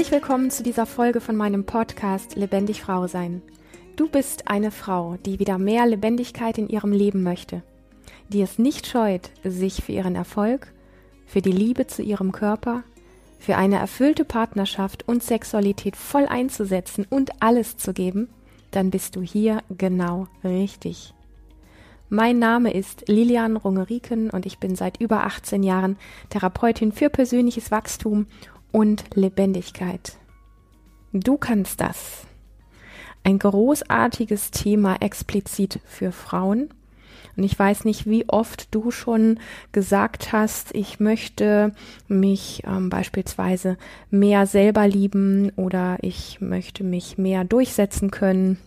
Herzlich willkommen zu dieser Folge von meinem Podcast Lebendig Frau sein. Du bist eine Frau, die wieder mehr Lebendigkeit in ihrem Leben möchte, die es nicht scheut, sich für ihren Erfolg, für die Liebe zu ihrem Körper, für eine erfüllte Partnerschaft und Sexualität voll einzusetzen und alles zu geben, dann bist du hier genau richtig. Mein Name ist Lilian Rungeriken und ich bin seit über 18 Jahren Therapeutin für persönliches Wachstum und Lebendigkeit. Du kannst das. Ein großartiges Thema explizit für Frauen. Und ich weiß nicht, wie oft du schon gesagt hast, ich möchte mich ähm, beispielsweise mehr selber lieben oder ich möchte mich mehr durchsetzen können.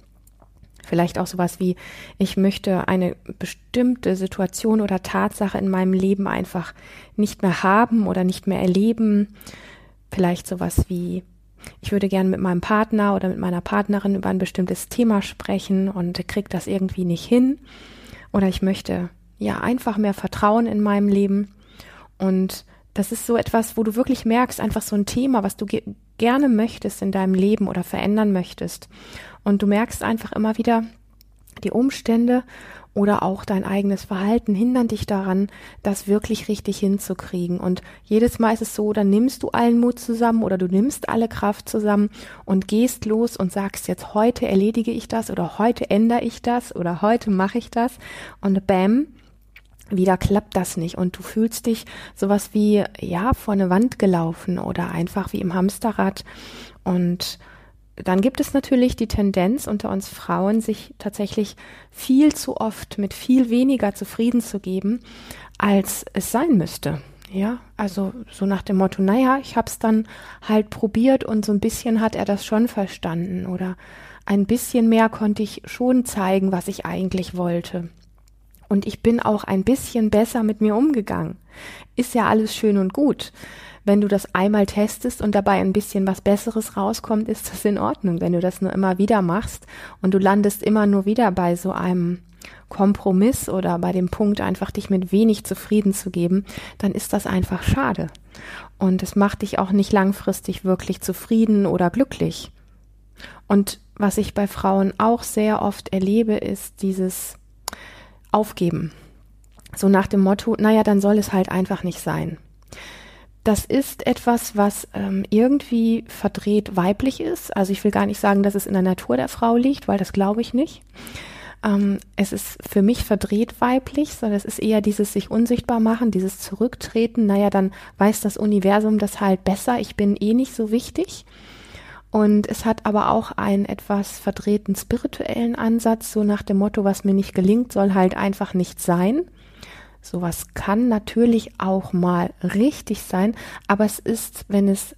Vielleicht auch sowas wie, ich möchte eine bestimmte Situation oder Tatsache in meinem Leben einfach nicht mehr haben oder nicht mehr erleben. Vielleicht sowas wie, ich würde gerne mit meinem Partner oder mit meiner Partnerin über ein bestimmtes Thema sprechen und krieg das irgendwie nicht hin. Oder ich möchte ja einfach mehr Vertrauen in meinem Leben. Und das ist so etwas, wo du wirklich merkst, einfach so ein Thema, was du ge gerne möchtest in deinem Leben oder verändern möchtest. Und du merkst einfach immer wieder, die Umstände oder auch dein eigenes Verhalten hindern dich daran, das wirklich richtig hinzukriegen. Und jedes Mal ist es so, dann nimmst du allen Mut zusammen oder du nimmst alle Kraft zusammen und gehst los und sagst jetzt, heute erledige ich das oder heute ändere ich das oder heute mache ich das. Und bam, wieder klappt das nicht und du fühlst dich sowas wie, ja, vor eine Wand gelaufen oder einfach wie im Hamsterrad und dann gibt es natürlich die Tendenz unter uns Frauen, sich tatsächlich viel zu oft mit viel weniger zufrieden zu geben, als es sein müsste. Ja, also so nach dem Motto, naja, ich hab's dann halt probiert und so ein bisschen hat er das schon verstanden oder ein bisschen mehr konnte ich schon zeigen, was ich eigentlich wollte. Und ich bin auch ein bisschen besser mit mir umgegangen. Ist ja alles schön und gut wenn du das einmal testest und dabei ein bisschen was Besseres rauskommt, ist das in Ordnung. Wenn du das nur immer wieder machst und du landest immer nur wieder bei so einem Kompromiss oder bei dem Punkt, einfach dich mit wenig zufrieden zu geben, dann ist das einfach schade. Und es macht dich auch nicht langfristig wirklich zufrieden oder glücklich. Und was ich bei Frauen auch sehr oft erlebe, ist dieses Aufgeben. So nach dem Motto, naja, dann soll es halt einfach nicht sein das ist etwas, was ähm, irgendwie verdreht weiblich ist. Also ich will gar nicht sagen, dass es in der Natur der Frau liegt, weil das glaube ich nicht. Ähm, es ist für mich verdreht weiblich, sondern es ist eher dieses sich unsichtbar machen, dieses Zurücktreten. Naja, dann weiß das Universum das halt besser. Ich bin eh nicht so wichtig. Und es hat aber auch einen etwas verdrehten spirituellen Ansatz, so nach dem Motto, was mir nicht gelingt, soll halt einfach nicht sein. Sowas kann natürlich auch mal richtig sein, aber es ist, wenn es,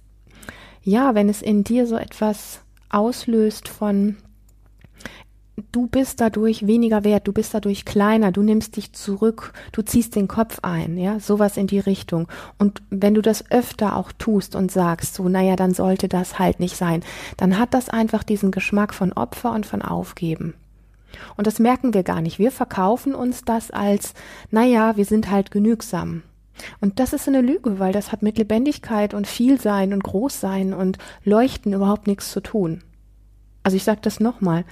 ja, wenn es in dir so etwas auslöst von, du bist dadurch weniger wert, du bist dadurch kleiner, du nimmst dich zurück, du ziehst den Kopf ein, ja, sowas in die Richtung. Und wenn du das öfter auch tust und sagst, so, naja, dann sollte das halt nicht sein, dann hat das einfach diesen Geschmack von Opfer und von Aufgeben. Und das merken wir gar nicht. Wir verkaufen uns das als, naja, wir sind halt genügsam. Und das ist eine Lüge, weil das hat mit Lebendigkeit und Vielsein und Großsein und Leuchten überhaupt nichts zu tun. Also ich sage das nochmal.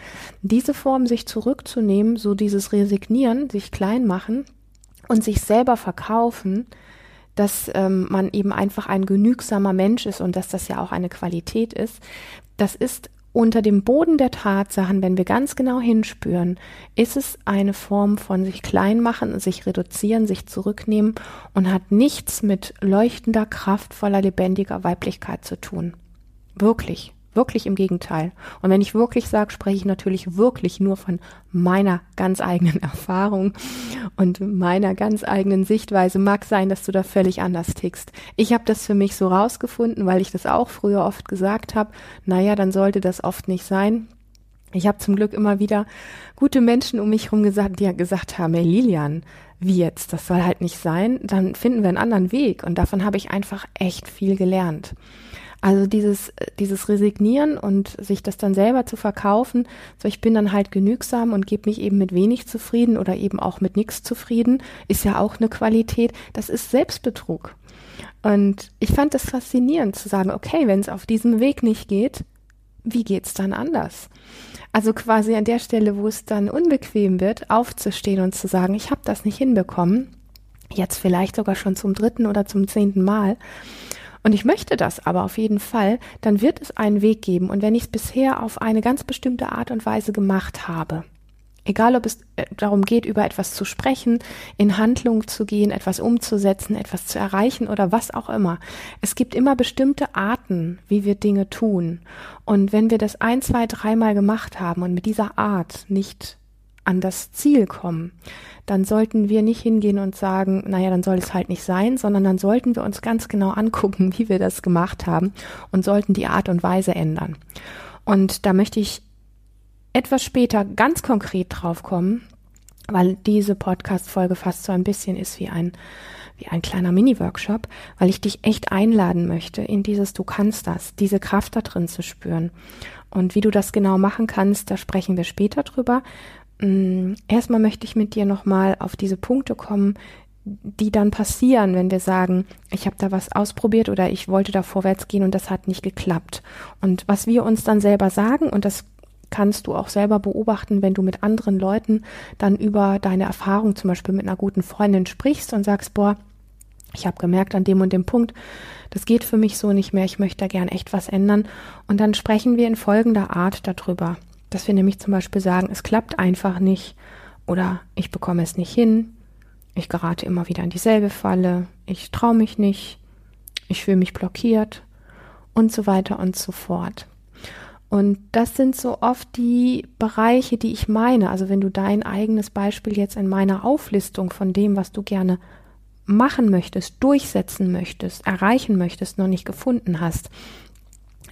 Diese Form, sich zurückzunehmen, so dieses Resignieren, sich klein machen und sich selber verkaufen, dass ähm, man eben einfach ein genügsamer Mensch ist und dass das ja auch eine Qualität ist, das ist unter dem Boden der Tatsachen, wenn wir ganz genau hinspüren, ist es eine Form von sich klein machen, sich reduzieren, sich zurücknehmen und hat nichts mit leuchtender, kraftvoller, lebendiger Weiblichkeit zu tun. Wirklich. Wirklich im Gegenteil. Und wenn ich wirklich sage, spreche ich natürlich wirklich nur von meiner ganz eigenen Erfahrung und meiner ganz eigenen Sichtweise. Mag sein, dass du da völlig anders tickst. Ich habe das für mich so rausgefunden, weil ich das auch früher oft gesagt habe. Naja, dann sollte das oft nicht sein. Ich habe zum Glück immer wieder gute Menschen um mich herum gesagt, die ja gesagt haben, hey Lilian, wie jetzt, das soll halt nicht sein, dann finden wir einen anderen Weg. Und davon habe ich einfach echt viel gelernt. Also dieses, dieses Resignieren und sich das dann selber zu verkaufen, so ich bin dann halt genügsam und gebe mich eben mit wenig zufrieden oder eben auch mit nichts zufrieden, ist ja auch eine Qualität. Das ist Selbstbetrug. Und ich fand das faszinierend zu sagen, okay, wenn es auf diesem Weg nicht geht, wie geht's dann anders? Also quasi an der Stelle, wo es dann unbequem wird, aufzustehen und zu sagen, ich habe das nicht hinbekommen, jetzt vielleicht sogar schon zum dritten oder zum zehnten Mal und ich möchte das aber auf jeden Fall, dann wird es einen Weg geben. Und wenn ich es bisher auf eine ganz bestimmte Art und Weise gemacht habe, egal ob es äh, darum geht, über etwas zu sprechen, in Handlung zu gehen, etwas umzusetzen, etwas zu erreichen oder was auch immer. Es gibt immer bestimmte Arten, wie wir Dinge tun. Und wenn wir das ein, zwei, dreimal gemacht haben und mit dieser Art nicht an das Ziel kommen, dann sollten wir nicht hingehen und sagen, naja, dann soll es halt nicht sein, sondern dann sollten wir uns ganz genau angucken, wie wir das gemacht haben und sollten die Art und Weise ändern. Und da möchte ich etwas später ganz konkret drauf kommen, weil diese Podcast-Folge fast so ein bisschen ist wie ein, wie ein kleiner Mini-Workshop, weil ich dich echt einladen möchte, in dieses Du kannst das, diese Kraft da drin zu spüren. Und wie du das genau machen kannst, da sprechen wir später drüber. Mm, erstmal möchte ich mit dir nochmal auf diese Punkte kommen, die dann passieren, wenn wir sagen, ich habe da was ausprobiert oder ich wollte da vorwärts gehen und das hat nicht geklappt. Und was wir uns dann selber sagen, und das kannst du auch selber beobachten, wenn du mit anderen Leuten dann über deine Erfahrung, zum Beispiel mit einer guten Freundin sprichst und sagst, boah, ich habe gemerkt an dem und dem Punkt, das geht für mich so nicht mehr, ich möchte da gern echt was ändern. Und dann sprechen wir in folgender Art darüber dass wir nämlich zum Beispiel sagen, es klappt einfach nicht oder ich bekomme es nicht hin, ich gerate immer wieder in dieselbe Falle, ich traue mich nicht, ich fühle mich blockiert und so weiter und so fort. Und das sind so oft die Bereiche, die ich meine. Also wenn du dein eigenes Beispiel jetzt in meiner Auflistung von dem, was du gerne machen möchtest, durchsetzen möchtest, erreichen möchtest, noch nicht gefunden hast,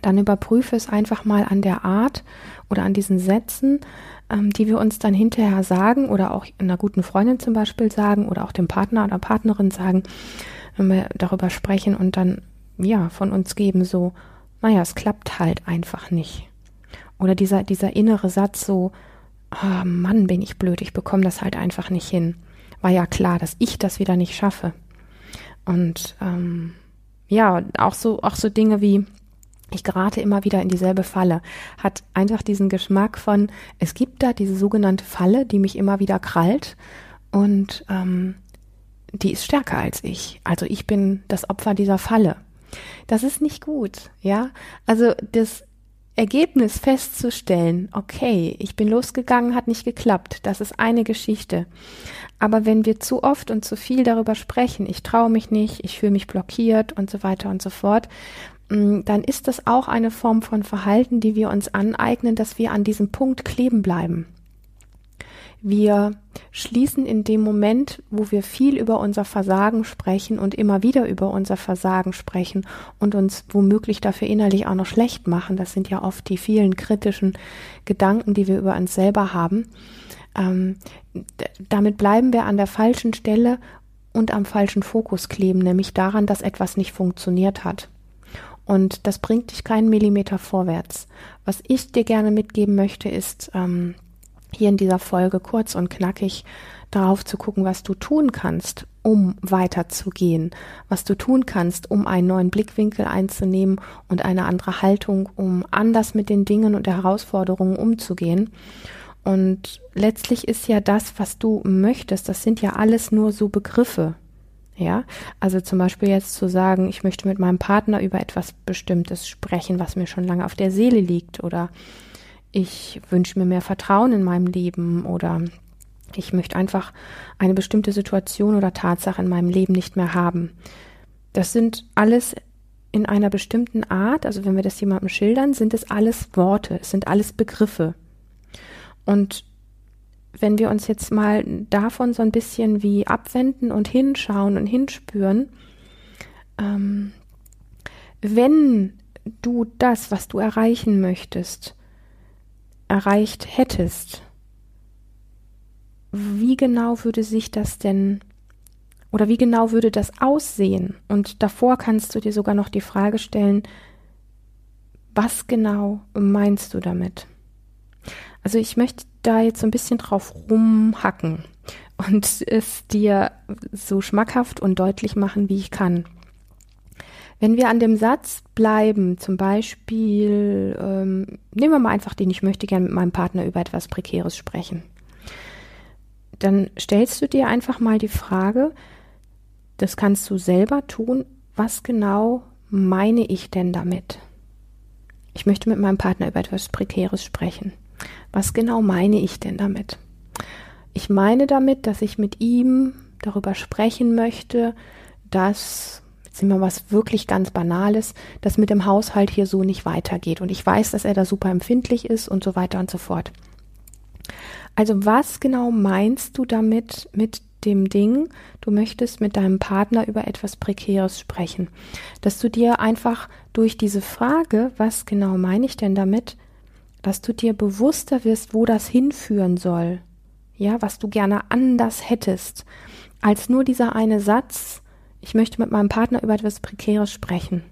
dann überprüfe es einfach mal an der Art oder an diesen Sätzen, ähm, die wir uns dann hinterher sagen oder auch einer guten Freundin zum Beispiel sagen oder auch dem Partner oder Partnerin sagen, wenn wir darüber sprechen und dann ja von uns geben so, naja, es klappt halt einfach nicht. Oder dieser, dieser innere Satz so, oh Mann, bin ich blöd, ich bekomme das halt einfach nicht hin. War ja klar, dass ich das wieder nicht schaffe. Und ähm, ja, auch so, auch so Dinge wie, ich gerate immer wieder in dieselbe Falle, hat einfach diesen Geschmack von, es gibt da diese sogenannte Falle, die mich immer wieder krallt und ähm, die ist stärker als ich. Also ich bin das Opfer dieser Falle. Das ist nicht gut, ja. Also das Ergebnis festzustellen, okay, ich bin losgegangen, hat nicht geklappt, das ist eine Geschichte. Aber wenn wir zu oft und zu viel darüber sprechen, ich traue mich nicht, ich fühle mich blockiert und so weiter und so fort, dann ist das auch eine Form von Verhalten, die wir uns aneignen, dass wir an diesem Punkt kleben bleiben. Wir schließen in dem Moment, wo wir viel über unser Versagen sprechen und immer wieder über unser Versagen sprechen und uns womöglich dafür innerlich auch noch schlecht machen, das sind ja oft die vielen kritischen Gedanken, die wir über uns selber haben, ähm, damit bleiben wir an der falschen Stelle und am falschen Fokus kleben, nämlich daran, dass etwas nicht funktioniert hat. Und das bringt dich keinen Millimeter vorwärts. Was ich dir gerne mitgeben möchte, ist ähm, hier in dieser Folge kurz und knackig darauf zu gucken, was du tun kannst, um weiterzugehen, was du tun kannst, um einen neuen Blickwinkel einzunehmen und eine andere Haltung, um anders mit den Dingen und Herausforderungen umzugehen. Und letztlich ist ja das, was du möchtest, das sind ja alles nur so Begriffe, ja, also zum Beispiel jetzt zu sagen, ich möchte mit meinem Partner über etwas Bestimmtes sprechen, was mir schon lange auf der Seele liegt, oder ich wünsche mir mehr Vertrauen in meinem Leben, oder ich möchte einfach eine bestimmte Situation oder Tatsache in meinem Leben nicht mehr haben. Das sind alles in einer bestimmten Art, also wenn wir das jemandem schildern, sind es alles Worte, es sind alles Begriffe. Und wenn wir uns jetzt mal davon so ein bisschen wie abwenden und hinschauen und hinspüren, ähm, wenn du das, was du erreichen möchtest, erreicht hättest, wie genau würde sich das denn oder wie genau würde das aussehen? Und davor kannst du dir sogar noch die Frage stellen, Was genau meinst du damit? Also ich möchte da jetzt so ein bisschen drauf rumhacken und es dir so schmackhaft und deutlich machen, wie ich kann. Wenn wir an dem Satz bleiben, zum Beispiel, ähm, nehmen wir mal einfach den, ich möchte gerne mit meinem Partner über etwas Prekäres sprechen, dann stellst du dir einfach mal die Frage, das kannst du selber tun, was genau meine ich denn damit? Ich möchte mit meinem Partner über etwas Prekäres sprechen. Was genau meine ich denn damit? Ich meine damit, dass ich mit ihm darüber sprechen möchte, dass, jetzt sind wir was wirklich ganz Banales, dass mit dem Haushalt hier so nicht weitergeht. Und ich weiß, dass er da super empfindlich ist und so weiter und so fort. Also was genau meinst du damit mit dem Ding, du möchtest mit deinem Partner über etwas Prekäres sprechen? Dass du dir einfach durch diese Frage, was genau meine ich denn damit, dass du dir bewusster wirst, wo das hinführen soll. Ja, was du gerne anders hättest, als nur dieser eine Satz, ich möchte mit meinem Partner über etwas Prekäres sprechen.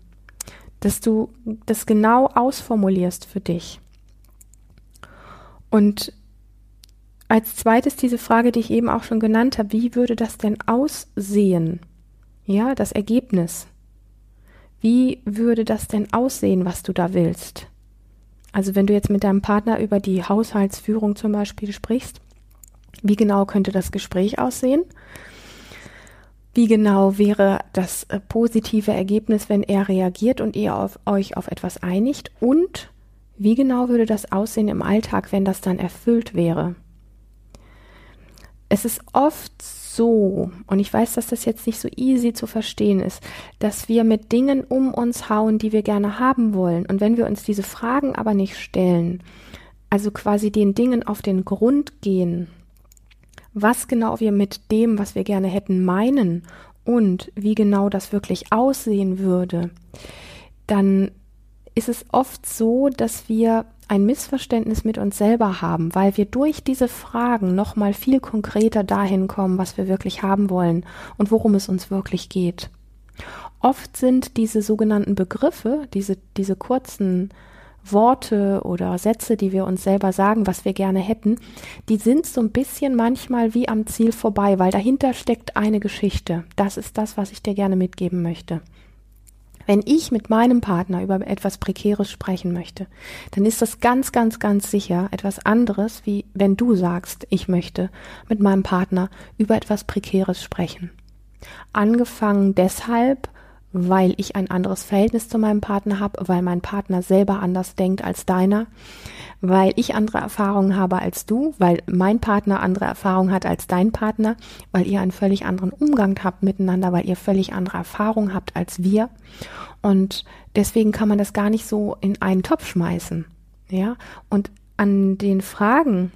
Dass du das genau ausformulierst für dich. Und als zweites diese Frage, die ich eben auch schon genannt habe, wie würde das denn aussehen? Ja, das Ergebnis. Wie würde das denn aussehen, was du da willst? Also wenn du jetzt mit deinem Partner über die Haushaltsführung zum Beispiel sprichst, wie genau könnte das Gespräch aussehen? Wie genau wäre das äh, positive Ergebnis, wenn er reagiert und ihr auf, euch auf etwas einigt? Und wie genau würde das aussehen im Alltag, wenn das dann erfüllt wäre? es ist oft so, und ich weiß, dass das jetzt nicht so easy zu verstehen ist, dass wir mit Dingen um uns hauen, die wir gerne haben wollen. Und wenn wir uns diese Fragen aber nicht stellen, also quasi den Dingen auf den Grund gehen, was genau wir mit dem, was wir gerne hätten, meinen und wie genau das wirklich aussehen würde, dann ist es oft so, dass wir ein Missverständnis mit uns selber haben, weil wir durch diese Fragen noch mal viel konkreter dahin kommen, was wir wirklich haben wollen und worum es uns wirklich geht. Oft sind diese sogenannten Begriffe, diese, diese kurzen Worte oder Sätze, die wir uns selber sagen, was wir gerne hätten, die sind so ein bisschen manchmal wie am Ziel vorbei, weil dahinter steckt eine Geschichte. Das ist das, was ich dir gerne mitgeben möchte. Wenn ich mit meinem Partner über etwas Prekäres sprechen möchte, dann ist das ganz, ganz, ganz sicher etwas anderes, wie wenn du sagst, ich möchte mit meinem Partner über etwas Prekäres sprechen. Angefangen deshalb, weil ich ein anderes Verhältnis zu meinem Partner habe, weil mein Partner selber anders denkt als deiner, weil ich andere Erfahrungen habe als du, weil mein Partner andere Erfahrungen hat als dein Partner, weil ihr einen völlig anderen Umgang habt miteinander, weil ihr völlig andere Erfahrungen habt als wir. Und deswegen kann man das gar nicht so in einen Topf schmeißen. Ja, und an den Fragen,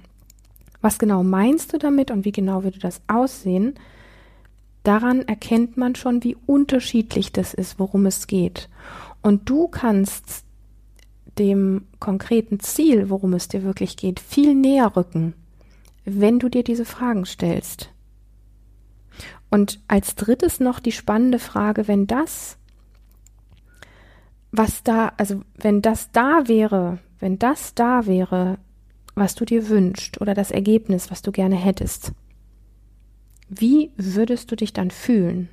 was genau meinst du damit und wie genau würde das aussehen, daran erkennt man schon, wie unterschiedlich das ist, worum es geht. Und du kannst dem konkreten Ziel, worum es dir wirklich geht, viel näher rücken, wenn du dir diese Fragen stellst. Und als drittes noch die spannende Frage, wenn das, was da, also wenn das da wäre, wenn das da wäre, was du dir wünschst oder das Ergebnis, was du gerne hättest, wie würdest du dich dann fühlen?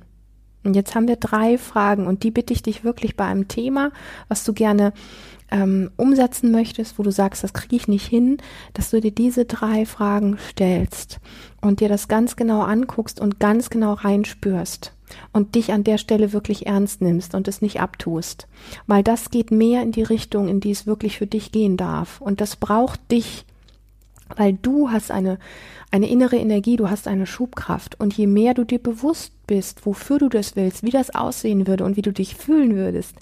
Und jetzt haben wir drei Fragen und die bitte ich dich wirklich bei einem Thema, was du gerne ähm, umsetzen möchtest, wo du sagst, das kriege ich nicht hin, dass du dir diese drei Fragen stellst und dir das ganz genau anguckst und ganz genau reinspürst und dich an der Stelle wirklich ernst nimmst und es nicht abtust, weil das geht mehr in die Richtung, in die es wirklich für dich gehen darf und das braucht dich, weil du hast eine eine innere Energie, du hast eine Schubkraft und je mehr du dir bewusst bist, wofür du das willst, wie das aussehen würde und wie du dich fühlen würdest,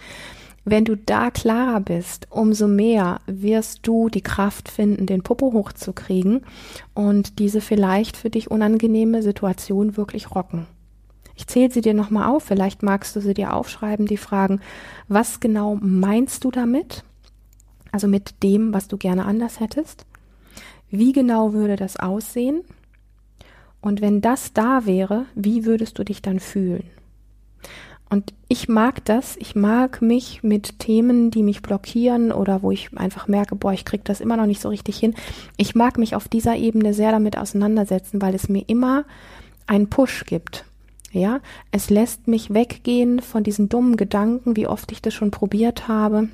wenn du da klarer bist, umso mehr wirst du die Kraft finden, den Popo hochzukriegen und diese vielleicht für dich unangenehme Situation wirklich rocken. Ich zähle sie dir nochmal auf, vielleicht magst du sie dir aufschreiben, die Fragen, was genau meinst du damit? Also mit dem, was du gerne anders hättest? Wie genau würde das aussehen? Und wenn das da wäre, wie würdest du dich dann fühlen? Und ich mag das. Ich mag mich mit Themen, die mich blockieren oder wo ich einfach merke, boah, ich krieg das immer noch nicht so richtig hin. Ich mag mich auf dieser Ebene sehr damit auseinandersetzen, weil es mir immer einen Push gibt. Ja, es lässt mich weggehen von diesen dummen Gedanken, wie oft ich das schon probiert habe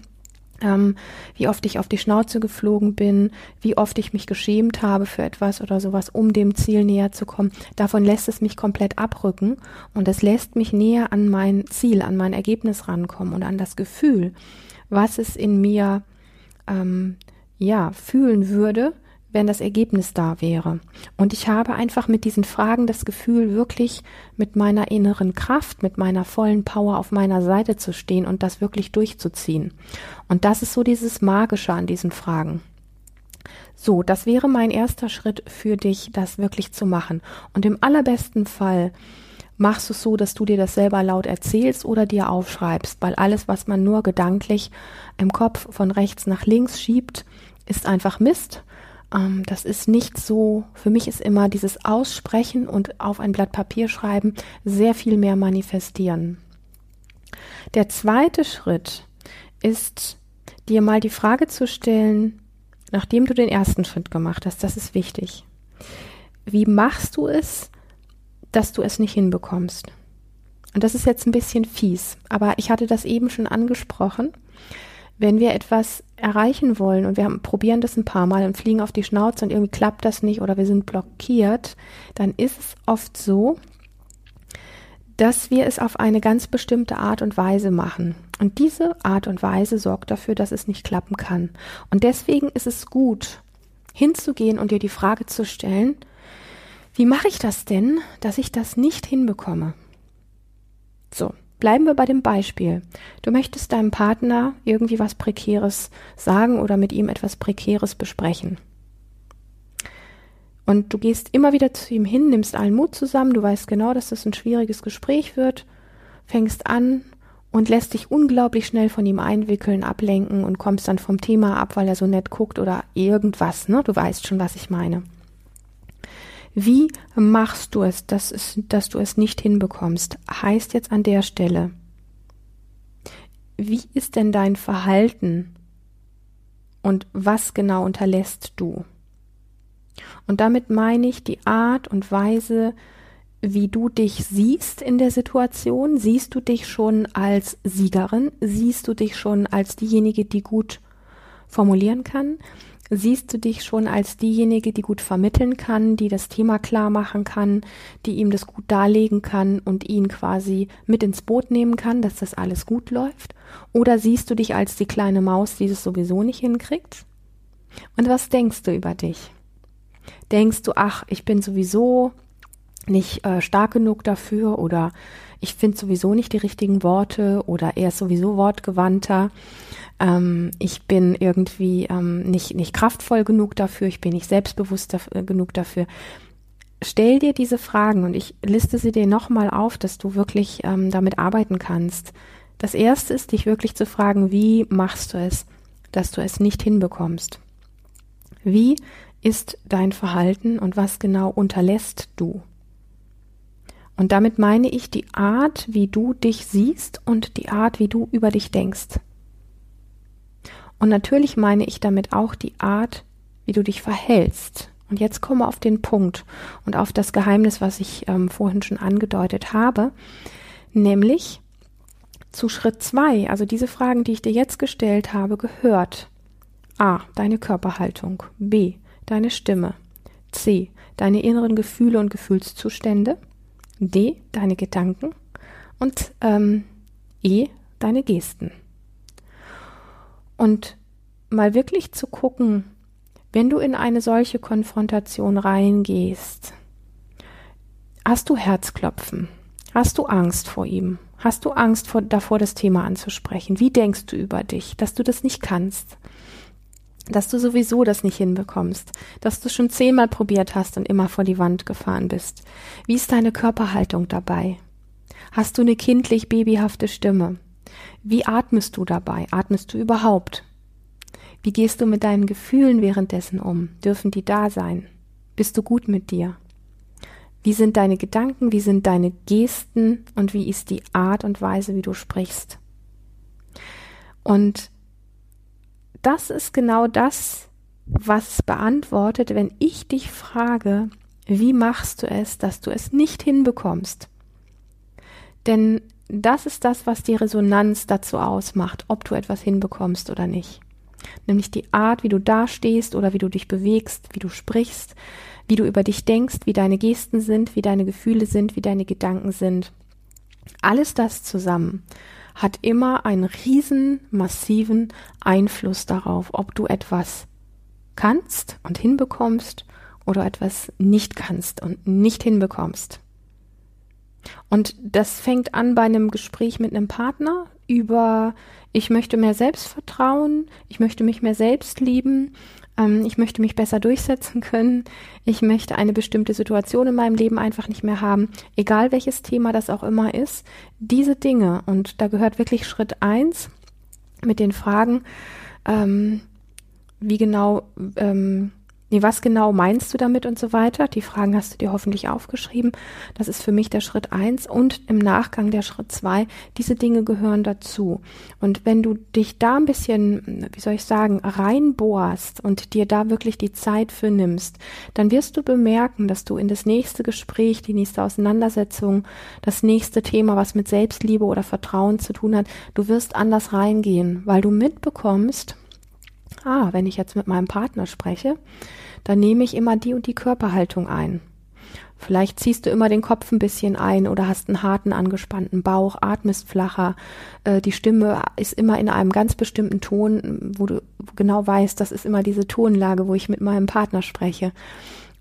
ähm, wie oft ich auf die Schnauze geflogen bin, wie oft ich mich geschämt habe für etwas oder sowas, um dem Ziel näher zu kommen. Davon lässt es mich komplett abrücken und es lässt mich näher an mein Ziel, an mein Ergebnis rankommen und an das Gefühl, was es in mir ähm, ja fühlen würde, wenn das Ergebnis da wäre. Und ich habe einfach mit diesen Fragen das Gefühl, wirklich mit meiner inneren Kraft, mit meiner vollen Power auf meiner Seite zu stehen und das wirklich durchzuziehen. Und das ist so dieses Magische an diesen Fragen. So, das wäre mein erster Schritt für dich, das wirklich zu machen. Und im allerbesten Fall machst du es so, dass du dir das selber laut erzählst oder dir aufschreibst, weil alles, was man nur gedanklich im Kopf von rechts nach links schiebt, ist einfach Mist ähm, das ist nicht so, für mich ist immer dieses Aussprechen und auf ein Blatt Papier schreiben sehr viel mehr manifestieren. Der zweite Schritt ist, dir mal die Frage zu stellen, nachdem du den ersten Schritt gemacht hast, das ist wichtig. Wie machst du es, dass du es nicht hinbekommst? Und das ist jetzt ein bisschen fies, aber ich hatte das eben schon angesprochen wenn wir etwas erreichen wollen und wir haben, probieren das ein paar Mal und fliegen auf die Schnauze und irgendwie klappt das nicht oder wir sind blockiert, dann ist es oft so, dass wir es auf eine ganz bestimmte Art und Weise machen. Und diese Art und Weise sorgt dafür, dass es nicht klappen kann. Und deswegen ist es gut, hinzugehen und dir die Frage zu stellen, wie mache ich das denn, dass ich das nicht hinbekomme? So, Bleiben wir bei dem Beispiel. Du möchtest deinem Partner irgendwie was Prekäres sagen oder mit ihm etwas Prekäres besprechen. Und du gehst immer wieder zu ihm hin, nimmst allen Mut zusammen, du weißt genau, dass das ein schwieriges Gespräch wird, fängst an und lässt dich unglaublich schnell von ihm einwickeln, ablenken und kommst dann vom Thema ab, weil er so nett guckt oder irgendwas, ne? Du weißt schon, was ich meine. Wie machst du es, dass, es, dass du es nicht hinbekommst? Heißt jetzt an der Stelle, wie ist denn dein Verhalten und was genau unterlässt du? Und damit meine ich die Art und Weise, wie du dich siehst in der Situation. Siehst du dich schon als Siegerin? Siehst du dich schon als diejenige, die gut formulieren kann? Siehst du dich schon als diejenige, die gut vermitteln kann, die das Thema klar machen kann, die ihm das gut darlegen kann und ihn quasi mit ins Boot nehmen kann, dass das alles gut läuft? Oder siehst du dich als die kleine Maus, die es sowieso nicht hinkriegt? Und was denkst du über dich? Denkst du, ach, ich bin sowieso nicht äh, stark genug dafür oder ich finde sowieso nicht die richtigen Worte oder er ist sowieso wortgewandter ähm, ich bin irgendwie ähm, nicht, nicht kraftvoll genug dafür, ich bin nicht selbstbewusst dafür, äh, genug dafür. Stell dir diese Fragen und ich liste sie dir nochmal auf, dass du wirklich ähm, damit arbeiten kannst. Das erste ist, dich wirklich zu fragen, wie machst du es, dass du es nicht hinbekommst? Wie ist dein Verhalten und was genau unterlässt du? Und damit meine ich die Art, wie du dich siehst und die Art, wie du über dich denkst. Und natürlich meine ich damit auch die Art, wie du dich verhältst. Und jetzt komme auf den Punkt und auf das Geheimnis, was ich ähm, vorhin schon angedeutet habe, nämlich zu Schritt zwei, also diese Fragen, die ich dir jetzt gestellt habe, gehört A. Deine Körperhaltung, B. Deine Stimme, C. Deine inneren Gefühle und Gefühlszustände, D. Deine Gedanken und ähm, E. Deine Gesten. Und mal wirklich zu gucken, wenn du in eine solche Konfrontation reingehst, hast du Herzklopfen? Hast du Angst vor ihm? Hast du Angst vor, davor, das Thema anzusprechen? Wie denkst du über dich, dass du das nicht kannst? Dass du sowieso das nicht hinbekommst? Dass du schon zehnmal probiert hast und immer vor die Wand gefahren bist? Wie ist deine Körperhaltung dabei? Hast du eine kindlich babyhafte Stimme? Wie atmest du dabei? Atmest du überhaupt? Wie gehst du mit deinen Gefühlen währenddessen um? Dürfen die da sein? Bist du gut mit dir? Wie sind deine Gedanken, wie sind deine Gesten und wie ist die Art und Weise, wie du sprichst? Und das ist genau das, was beantwortet, wenn ich dich frage, wie machst du es, dass du es nicht hinbekommst? Denn das ist das, was die Resonanz dazu ausmacht, ob du etwas hinbekommst oder nicht. Nämlich die Art, wie du dastehst oder wie du dich bewegst, wie du sprichst, wie du über dich denkst, wie deine Gesten sind, wie deine Gefühle sind, wie deine Gedanken sind. Alles das zusammen hat immer einen riesen massiven Einfluss darauf, ob du etwas kannst und hinbekommst oder etwas nicht kannst und nicht hinbekommst. Und das fängt an bei einem Gespräch mit einem Partner über, ich möchte mehr Selbstvertrauen, ich möchte mich mehr selbst lieben, ähm, ich möchte mich besser durchsetzen können, ich möchte eine bestimmte Situation in meinem Leben einfach nicht mehr haben, egal welches Thema das auch immer ist. Diese Dinge, und da gehört wirklich Schritt eins mit den Fragen, ähm, wie genau ähm, nee, was genau meinst du damit und so weiter? Die Fragen hast du dir hoffentlich aufgeschrieben. Das ist für mich der Schritt eins und im Nachgang der Schritt zwei. Diese Dinge gehören dazu. Und wenn du dich da ein bisschen, wie soll ich sagen, reinbohrst und dir da wirklich die Zeit für nimmst, dann wirst du bemerken, dass du in das nächste Gespräch, die nächste Auseinandersetzung, das nächste Thema, was mit Selbstliebe oder Vertrauen zu tun hat, du wirst anders reingehen, weil du mitbekommst, ah, wenn ich jetzt mit meinem Partner spreche, dann nehme ich immer die und die Körperhaltung ein. Vielleicht ziehst du immer den Kopf ein bisschen ein oder hast einen harten, angespannten Bauch, atmest flacher. Äh, die Stimme ist immer in einem ganz bestimmten Ton, wo du genau weißt, das ist immer diese Tonlage, wo ich mit meinem Partner spreche.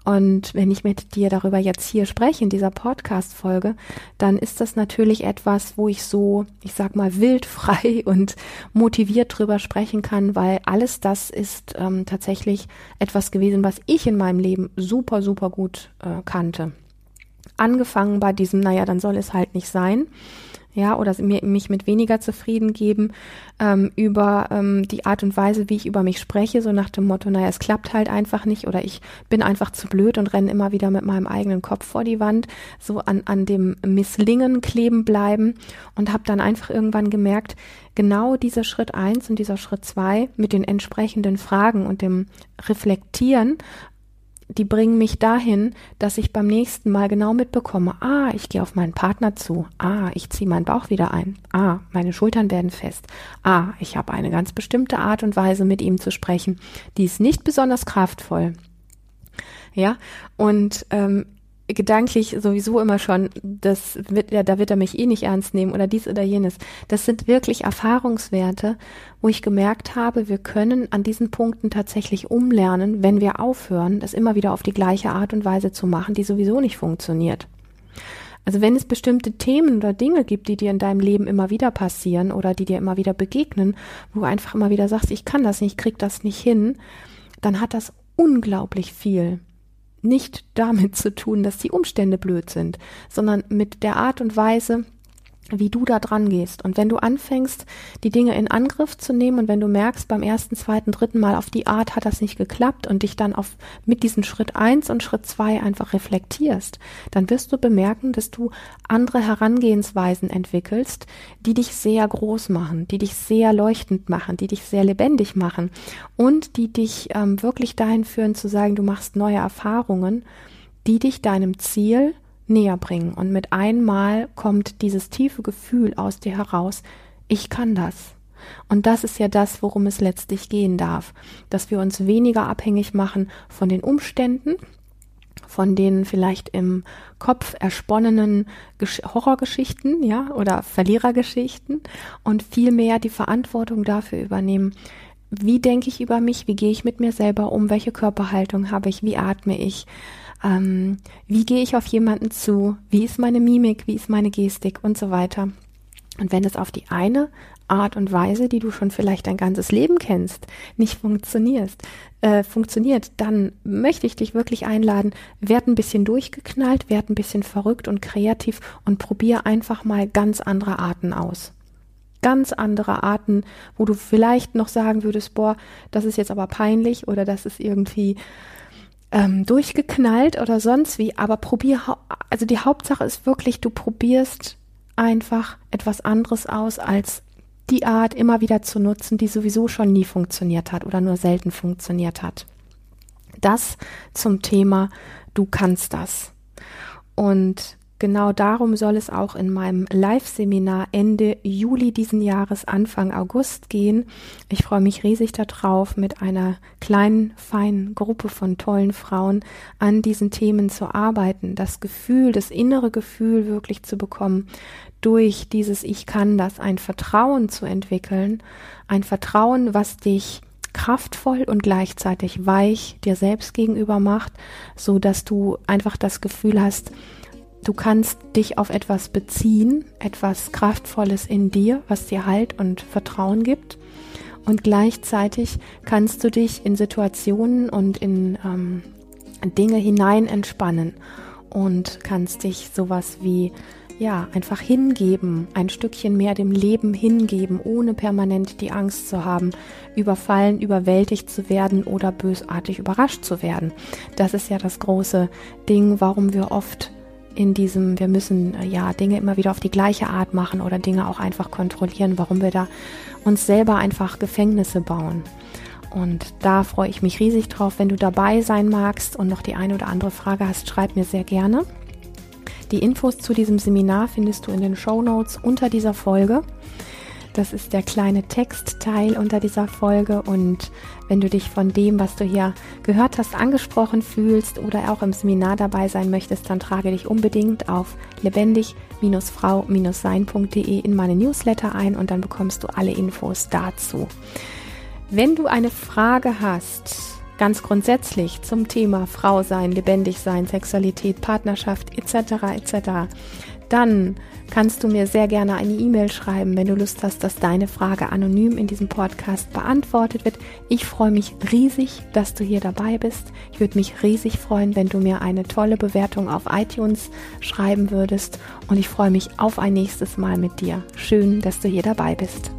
Und wenn ich mit dir darüber jetzt hier spreche, in dieser Podcast-Folge, dann ist das natürlich etwas, wo ich so, ich sag mal, wildfrei und motiviert drüber sprechen kann, weil alles das ist ähm, tatsächlich etwas gewesen, was ich in meinem Leben super, super gut äh, kannte. Angefangen bei diesem, naja, dann soll es halt nicht sein. Ja, oder mich mit weniger zufrieden geben, ähm, über ähm, die Art und Weise, wie ich über mich spreche, so nach dem Motto, naja, es klappt halt einfach nicht oder ich bin einfach zu blöd und renne immer wieder mit meinem eigenen Kopf vor die Wand, so an, an dem Misslingen kleben bleiben und habe dann einfach irgendwann gemerkt, genau dieser Schritt eins und dieser Schritt zwei mit den entsprechenden Fragen und dem Reflektieren die bringen mich dahin, dass ich beim nächsten Mal genau mitbekomme, ah, ich gehe auf meinen Partner zu, ah, ich ziehe meinen Bauch wieder ein, ah, meine Schultern werden fest, ah, ich habe eine ganz bestimmte Art und Weise mit ihm zu sprechen, die ist nicht besonders kraftvoll. Ja, und ähm, gedanklich sowieso immer schon, das wird, ja, da wird er mich eh nicht ernst nehmen oder dies oder jenes. Das sind wirklich Erfahrungswerte, wo ich gemerkt habe, wir können an diesen Punkten tatsächlich umlernen, wenn wir aufhören, das immer wieder auf die gleiche Art und Weise zu machen, die sowieso nicht funktioniert. Also wenn es bestimmte Themen oder Dinge gibt, die dir in deinem Leben immer wieder passieren oder die dir immer wieder begegnen, wo du einfach immer wieder sagst, ich kann das nicht, ich krieg das nicht hin, dann hat das unglaublich viel nicht damit zu tun, dass die Umstände blöd sind, sondern mit der Art und Weise, wie du da dran gehst. Und wenn du anfängst, die Dinge in Angriff zu nehmen und wenn du merkst, beim ersten, zweiten, dritten Mal auf die Art hat das nicht geklappt und dich dann auf, mit diesem Schritt eins und Schritt zwei einfach reflektierst, dann wirst du bemerken, dass du andere Herangehensweisen entwickelst, die dich sehr groß machen, die dich sehr leuchtend machen, die dich sehr lebendig machen und die dich ähm, wirklich dahin führen zu sagen, du machst neue Erfahrungen, die dich deinem Ziel näher bringen. Und mit einmal kommt dieses tiefe Gefühl aus dir heraus, ich kann das. Und das ist ja das, worum es letztlich gehen darf, dass wir uns weniger abhängig machen von den Umständen, von den vielleicht im Kopf ersponnenen Gesch Horrorgeschichten, ja, oder Verlierergeschichten und vielmehr die Verantwortung dafür übernehmen, wie denke ich über mich, wie gehe ich mit mir selber um, welche Körperhaltung habe ich, wie atme ich, ähm, wie gehe ich auf jemanden zu, wie ist meine Mimik, wie ist meine Gestik und so weiter. Und wenn es auf die eine Art und Weise, die du schon vielleicht dein ganzes Leben kennst, nicht funktionierst, äh, funktioniert, dann möchte ich dich wirklich einladen, werd ein bisschen durchgeknallt, werd ein bisschen verrückt und kreativ und probier einfach mal ganz andere Arten aus. Ganz andere Arten, wo du vielleicht noch sagen würdest, boah, das ist jetzt aber peinlich oder das ist irgendwie ähm, durchgeknallt oder sonst wie, aber probier, also die Hauptsache ist wirklich, du probierst einfach etwas anderes aus als die Art immer wieder zu nutzen, die sowieso schon nie funktioniert hat oder nur selten funktioniert hat. Das zum Thema, du kannst das. Und Genau darum soll es auch in meinem Live-Seminar Ende Juli diesen Jahres, Anfang August gehen. Ich freue mich riesig darauf, mit einer kleinen, feinen Gruppe von tollen Frauen an diesen Themen zu arbeiten, das Gefühl, das innere Gefühl wirklich zu bekommen, durch dieses Ich kann das, ein Vertrauen zu entwickeln, ein Vertrauen, was dich kraftvoll und gleichzeitig weich dir selbst gegenüber macht, so dass du einfach das Gefühl hast, Du kannst dich auf etwas beziehen, etwas Kraftvolles in dir, was dir Halt und Vertrauen gibt. Und gleichzeitig kannst du dich in Situationen und in ähm, Dinge hinein entspannen und kannst dich sowas wie ja, einfach hingeben, ein Stückchen mehr dem Leben hingeben, ohne permanent die Angst zu haben, überfallen, überwältigt zu werden oder bösartig überrascht zu werden. Das ist ja das große Ding, warum wir oft in diesem, wir müssen äh, ja Dinge immer wieder auf die gleiche Art machen oder Dinge auch einfach kontrollieren, warum wir da uns selber einfach Gefängnisse bauen. Und da freue ich mich riesig drauf. Wenn du dabei sein magst und noch die eine oder andere Frage hast, schreib mir sehr gerne. Die Infos zu diesem Seminar findest du in den Show Notes unter dieser Folge. Das ist der kleine Textteil unter dieser Folge. Und wenn du dich von dem, was du hier gehört hast, angesprochen fühlst oder auch im Seminar dabei sein möchtest, dann trage dich unbedingt auf lebendig-frau-sein.de in meine Newsletter ein und dann bekommst du alle Infos dazu. Wenn du eine Frage hast, ganz grundsätzlich zum Thema Frau sein, lebendig sein, Sexualität, Partnerschaft etc. etc., dann kannst du mir sehr gerne eine E-Mail schreiben, wenn du Lust hast, dass deine Frage anonym in diesem Podcast beantwortet wird. Ich freue mich riesig, dass du hier dabei bist. Ich würde mich riesig freuen, wenn du mir eine tolle Bewertung auf iTunes schreiben würdest. Und ich freue mich auf ein nächstes Mal mit dir. Schön, dass du hier dabei bist.